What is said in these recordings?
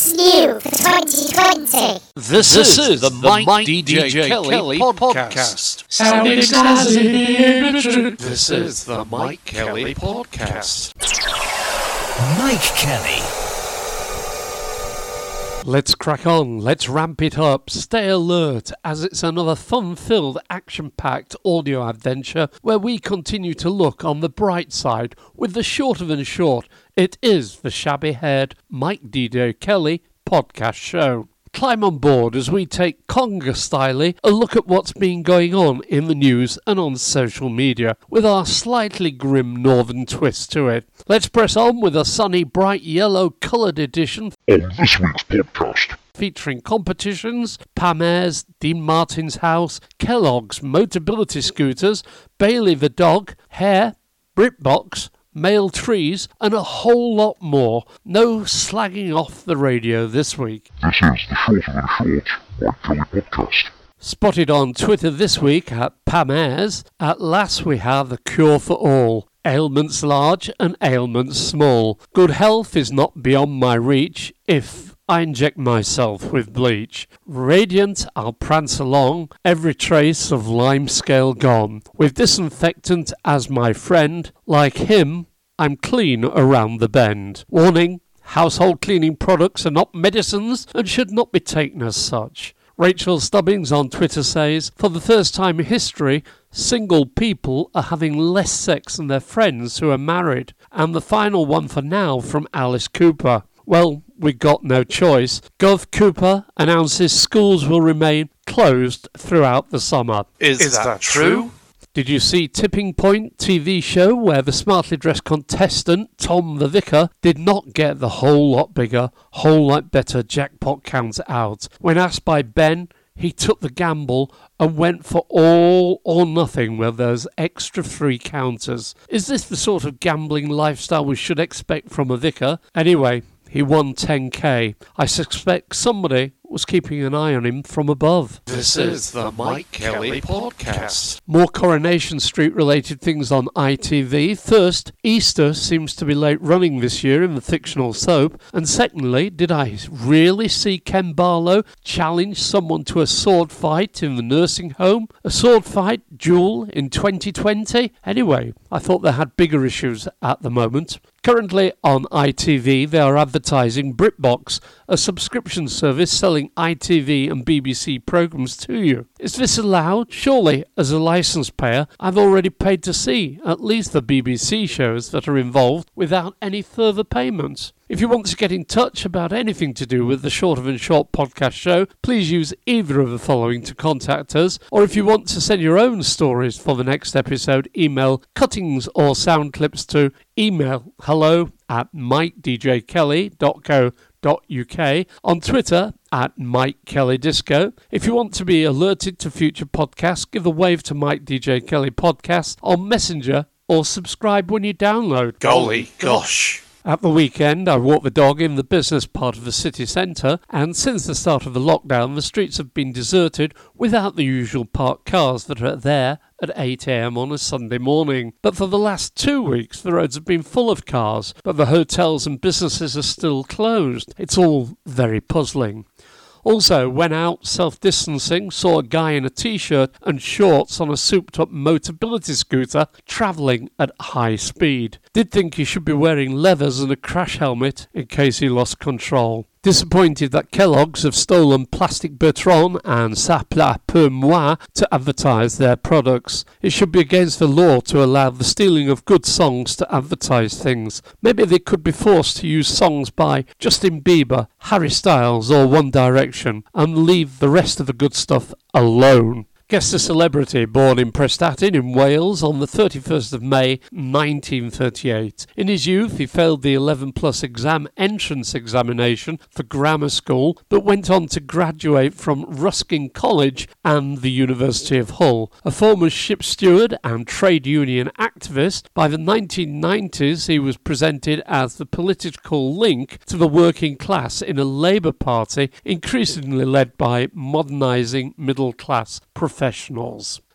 What's new for 2020? This, This is, is the the Mike, Mike DJ, DJ Kelly, Kelly podcast. Sound excited. This is the Mike Kelly podcast. Mike Kelly. Let's crack on, let's ramp it up, stay alert as it's another fun filled, action packed audio adventure where we continue to look on the bright side with the shorter and short. It is the shabby haired Mike DJ Kelly podcast show. Climb on board as we take conga style a look at what's been going on in the news and on social media with our slightly grim northern twist to it. Let's press on with a sunny, bright yellow coloured edition on this week's podcast. featuring competitions, Pam Ayres, Dean Martin's house, Kellogg's Motability scooters, Bailey the dog, hair, Britbox, male trees, and a whole lot more. No slagging off the radio this week. This is the Shorter Than Short Mike Kelly podcast. Spotted on Twitter this week at Pam Ayres, at last we have the cure for all. Ailments large and ailments small. Good health is not beyond my reach if I inject myself with bleach. Radiant, I'll prance along, every trace of lime scale gone. With disinfectant as my friend, like him, I'm clean around the bend. Warning household cleaning products are not medicines and should not be taken as such. Rachel Stubbings on Twitter says, For the first time in history, single people are having less sex than their friends who are married. And the final one for now from Alice Cooper. Well, we got no choice. Gov Cooper announces schools will remain closed throughout the summer. Is, that, true? Did you see Tipping Point TV show where the smartly dressed contestant, Tom the Vicar, did not get the whole lot bigger, whole lot better jackpot count out? When asked by Ben, he took the gamble and went for all or nothing with those extra three counters. Is this the sort of gambling lifestyle we should expect from a vicar? Anyway, he won 10k. I suspect somebody was keeping an eye on him from above. This is the Mike Kelly podcast. More Coronation Street related things on ITV. First, Easter seems to be late running this year in the fictional soap. And secondly, did I really see Ken Barlow challenge someone to a sword fight in the nursing home? A sword fight duel in 2020? Anyway, I thought they had bigger issues at the moment. Currently on ITV, they are advertising BritBox, a subscription service selling ITV and BBC programmes to you. Is this allowed? Surely, as a licence payer, I've already paid to see at least the BBC shows that are involved without any further payments. If you want to get in touch about anything to do with the Short of and Short podcast show, please use either of the following to contact us. Or if you want to send your own stories for the next episode, email cuttings or sound clips to email hello at mikedjkelly.co.uk on Twitter at Mike Kelly Disco. If you want to be alerted to future podcasts, give a wave to Mike DJ Kelly Podcast on Messenger or subscribe when you download. Golly gosh. At the weekend, I walked the dog in the business part of the city centre, and since the start of the lockdown, the streets have been deserted without the usual parked cars that are there at 8am on a Sunday morning. But for the last two weeks, the roads have been full of cars, but the hotels and businesses are still closed. It's all very puzzling. Also, went out self distancing, saw a guy in a t shirt and shorts on a souped up motability scooter travelling at high speed. Did think he should be wearing leathers and a crash helmet in case he lost control. Disappointed that Kellogg's have stolen Plastic Bertrand and Ça Plane Pour Moi to advertise their products. It should be against the law to allow the stealing of good songs to advertise things. Maybe they could be forced to use songs by Justin Bieber, Harry Styles, or One Direction and leave the rest of the good stuff alone. Guess a celebrity born in Prestatyn in Wales on the 31st of May 1938. In his youth, he failed the 11 plus exam entrance examination for grammar school, but went on to graduate from Ruskin College and the University of Hull. A former ship steward and trade union activist, by the 1990s he was presented as the political link to the working class in a Labour Party increasingly led by modernising middle class professionals.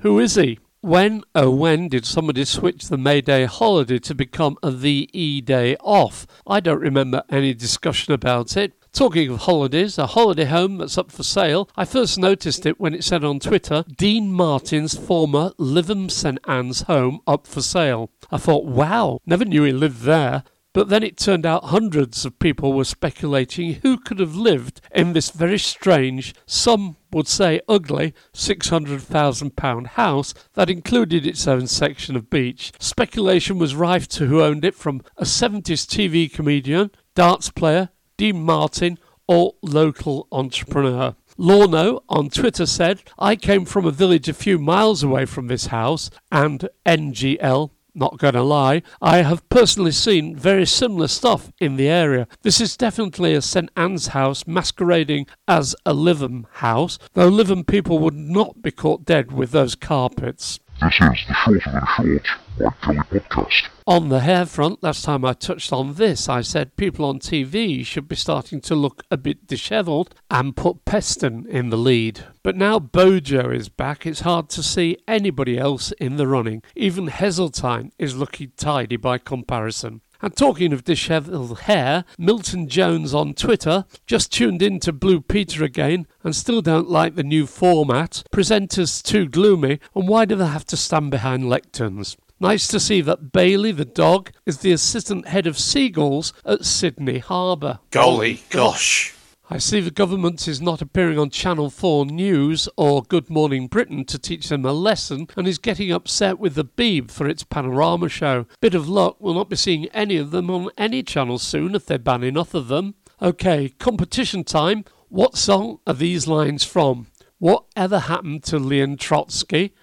Who is he? When, oh when, did somebody switch the May Day holiday to become a VE day off? I don't remember any discussion about it. Talking of holidays, a holiday home that's up for sale. I first noticed it when it said on Twitter, Dean Martin's former Lytham St Anne's home up for sale. I thought, wow, never knew he lived there. But then it turned out hundreds of people were speculating who could have lived in this very strange, some would say ugly, £600,000 house that included its own section of beach. Speculation was rife to who owned it from a 70s TV comedian, darts player, Dean Martin, or local entrepreneur. Lorno on Twitter said, I came from a village a few miles away from this house, and NGL not going to lie, I have personally seen very similar stuff in the area. This is definitely a St Anne's house masquerading as a Lytham house, though Lytham people would not be caught dead with those carpets. This is the Shorter Than Short Mike Kelly podcast. On the hair front, last time I touched on this, I said people on TV should be starting to look a bit dishevelled and put Peston in the lead. But now Bojo is back, it's hard to see anybody else in the running. Even Heseltine is looking tidy by comparison. And talking of dishevelled hair, Milton Jones on Twitter just tuned in to Blue Peter again and still don't like the new format. Presenters too gloomy, and why do they have to stand behind lecterns? Nice to see that Bailey the dog is the assistant head of seagulls at Sydney Harbour. Golly gosh. I see the government is not appearing on Channel 4 News or Good Morning Britain to teach them a lesson and is getting upset with the Beeb for its panorama show. Bit of luck, we'll not be seeing any of them on any channel soon if they ban enough of them. Okay, competition time. What song are these lines from? Whatever happened to Leon Trotsky?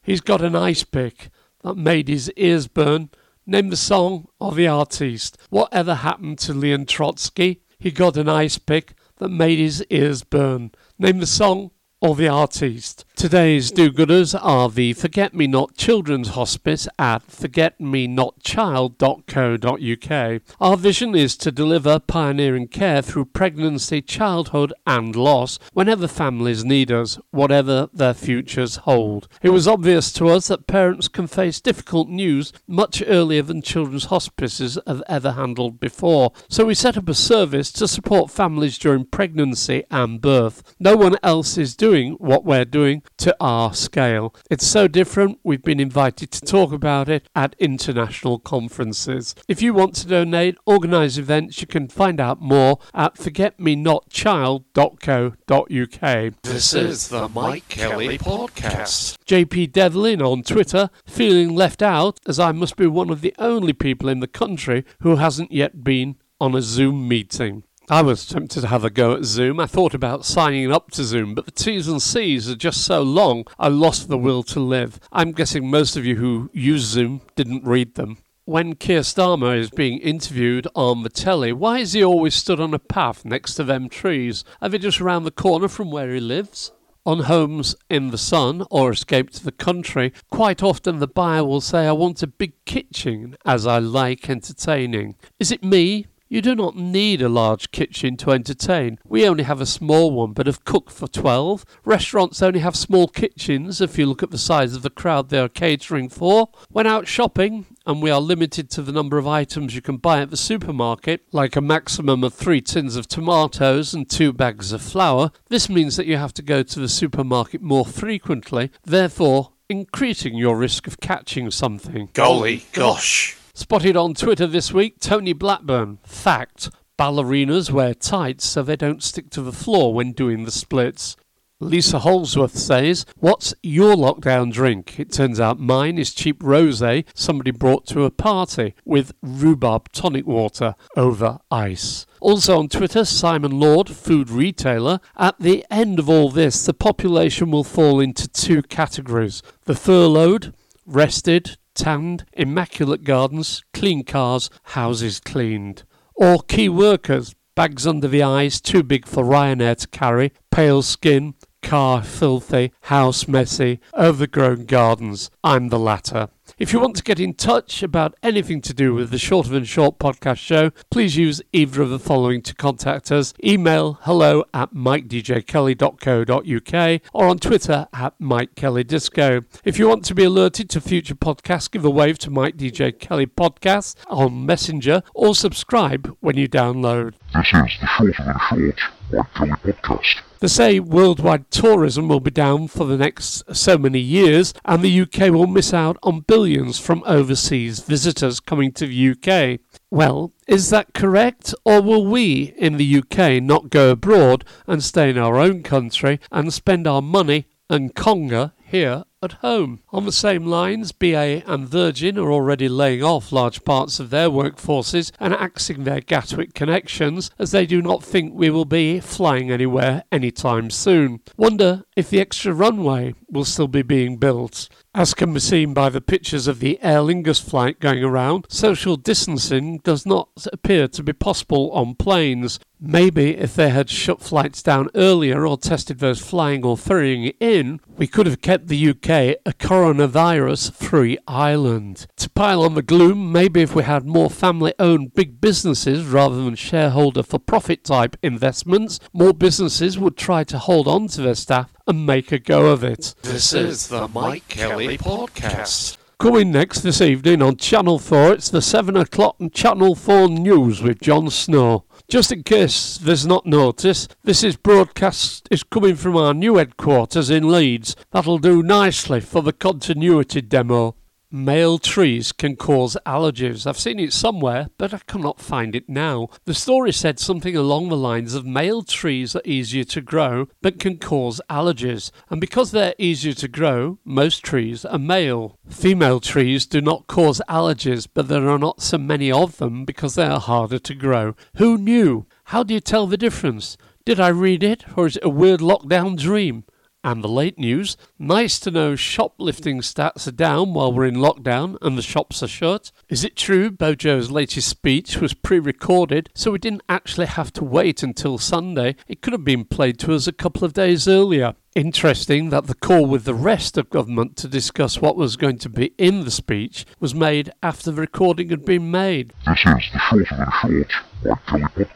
He's got an ice pick that made his ears burn. Name the song or the artist. Whatever happened to Leon Trotsky? He got an ice pick that made his ears burn. Name the song or the artist. Today's do-gooders are the Forget Me Not Children's Hospice at forgetmenotchild.co.uk. Our vision is to deliver pioneering care through pregnancy, childhood and loss whenever families need us, whatever their futures hold. It was obvious to us that parents can face difficult news much earlier than children's hospices have ever handled before, so we set up a service to support families during pregnancy and birth. No one else is doing what we're doing to our scale. It's so different, we've been invited to talk about it at international conferences. If you want to donate, organise events, you can find out more at forgetmenotchild.co.uk. This is the Mike Kelly podcast. JP Devlin on Twitter, feeling left out as I must be one of the only people in the country who hasn't yet been on a Zoom meeting. I was tempted to have a go at Zoom. I thought about signing up to Zoom, but the T's and C's are just so long, I lost the will to live. I'm guessing most of you who use Zoom didn't read them. When Keir Starmer is being interviewed on the telly, why is he always stood on a path next to them trees? Are they just round the corner from where he lives? On homes in the sun or escape to the country, quite often the buyer will say, I want a big kitchen as I like entertaining. Is it me? You do not need a large kitchen to entertain. We only have a small one, but have cooked for 12. Restaurants only have small kitchens if you look at the size of the crowd they are catering for. When out shopping, and we are limited to the number of items you can buy at the supermarket, like a maximum of three tins of tomatoes and two bags of flour, this means that you have to go to the supermarket more frequently, therefore increasing your risk of catching something. Golly gosh. Spotted on Twitter this week, Tony Blackburn. Fact ballerinas wear tights so they don't stick to the floor when doing the splits. Lisa Holsworth says, What's your lockdown drink? It turns out mine is cheap rose somebody brought to a party with rhubarb tonic water over ice. Also on Twitter, Simon Lord, food retailer. At the end of all this, the population will fall into two categories the furloughed, rested, tanned, immaculate gardens, clean cars, houses cleaned. Or key workers, bags under the eyes, too big for Ryanair to carry, pale skin, car filthy, house messy, overgrown gardens. I'm the latter. If you want to get in touch about anything to do with the Short and Short podcast show, please use either of the following to contact us. Email hello at mikedjkelly.co.uk or on Twitter at Mike Kelly Disco. If you want to be alerted to future podcasts, give a wave to Mike DJ Kelly Podcast on Messenger or subscribe when you download. This is the Short and Short Mike Kelly Podcast. They say worldwide tourism will be down for the next so many years, and the UK will miss out on billions from overseas visitors coming to the UK. Well, is that correct? Or will we in the UK not go abroad and stay in our own country and spend our money and conga here at home. On the same lines, BA and Virgin are already laying off large parts of their workforces and axing their Gatwick connections as they do not think we will be flying anywhere anytime soon. Wonder if the extra runway will still be being built. As can be seen by the pictures of the Aer Lingus flight going around, social distancing does not appear to be possible on planes. Maybe if they had shut flights down earlier or tested those flying or ferrying in, we could have kept the UK a coronavirus free island. To pile on the gloom, maybe if we had more family owned big businesses rather than shareholder for profit type investments, more businesses would try to hold on to their staff and make a go of it. This is the Mike Kelly Podcast. Coming next this evening on Channel 4, it's the 7 o'clock Channel 4 News with Jon Snow. Just in case there's not notice, this is broadcast is coming from our new headquarters in Leeds. That'll do nicely for the continuity demo. Male trees can cause allergies. I've seen it somewhere, but I cannot find it now. The story said something along the lines of male trees are easier to grow but can cause allergies. And because they're easier to grow, most trees are male. Female trees do not cause allergies, but there are not so many of them because they are harder to grow. Who knew? How do you tell the difference? Did I read it, or is it a weird lockdown dream? And the late news. Nice to know shoplifting stats are down while we're in lockdown and the shops are shut. Is it true Bojo's latest speech was pre recorded so we didn't actually have to wait until Sunday? It could have been played to us a couple of days earlier. Interesting that the call with the rest of government to discuss what was going to be in the speech was made after the recording had been made. This is the Short of and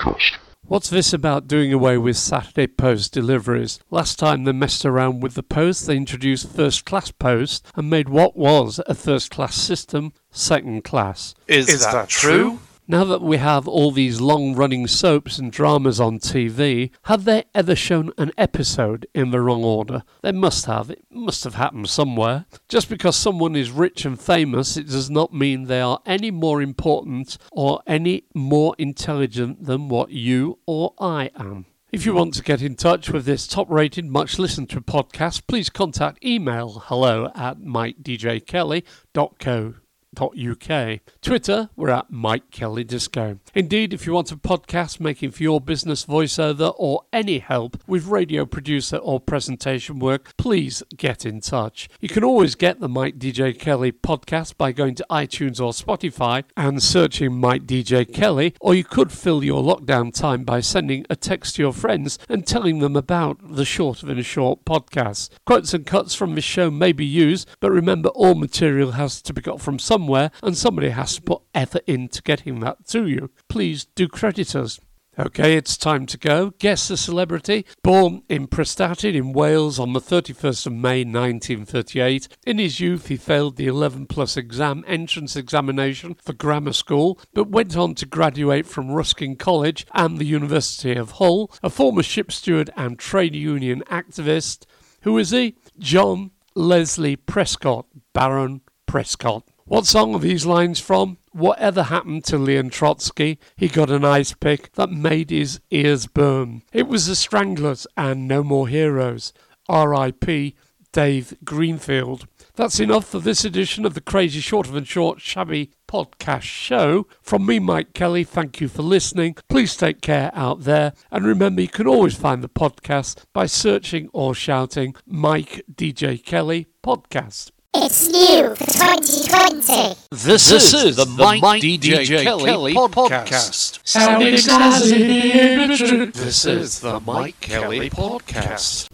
Short. What's this about doing away with Saturday post deliveries? Last time they messed around with the post, they introduced first class post and made what was a first class system second class. Is, that, true? Now that we have all these long running soaps and dramas on TV, have they ever shown an episode in the wrong order? They must have. It must have happened somewhere. Just because someone is rich and famous, it does not mean they are any more important or any more intelligent than what you or I am. If you want to get in touch with this top rated, much listened to podcast, please contact email hello at mikedjkelly.co uk. Twitter, we're at Mike Kelly Disco. Indeed, if you want a podcast making for your business voiceover or any help with radio producer or presentation work, please get in touch. You can always get the Mike DJ Kelly podcast by going to iTunes or Spotify and searching Mike DJ Kelly, or you could fill your lockdown time by sending a text to your friends and telling them about the Short of a Short podcast. Quotes and cuts from this show may be used, but remember all material has to be got from somewhere and somebody has to put effort into getting that to you. Please do credit us. Okay, it's time to go. Guess the celebrity. Born in Prestatyn in Wales on the 31st of May 1938. In his youth, he failed the 11 plus exam entrance examination for grammar school, but went on to graduate from Ruskin College and the University of Hull. A former ship steward and trade union activist. Who is he? John Leslie Prescott, Baron Prescott. What song are these lines from? Whatever happened to Leon Trotsky? He got an ice pick that made his ears burn. It was the Stranglers and No More Heroes. R.I.P. Dave Greenfield. That's enough for this edition of the Crazy Short of and Short Shabby podcast show. From me, Mike Kelly, thank you for listening. Please take care out there. And remember, you can always find the podcast by searching or shouting Mike DJ Kelly Podcast. It's new for 2020. This, This is, is the, the Mike, Mike DJ, DJ Kelly, Kelly podcast. Sound excited. This is the Mike Kelly podcast.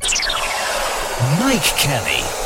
Mike Kelly.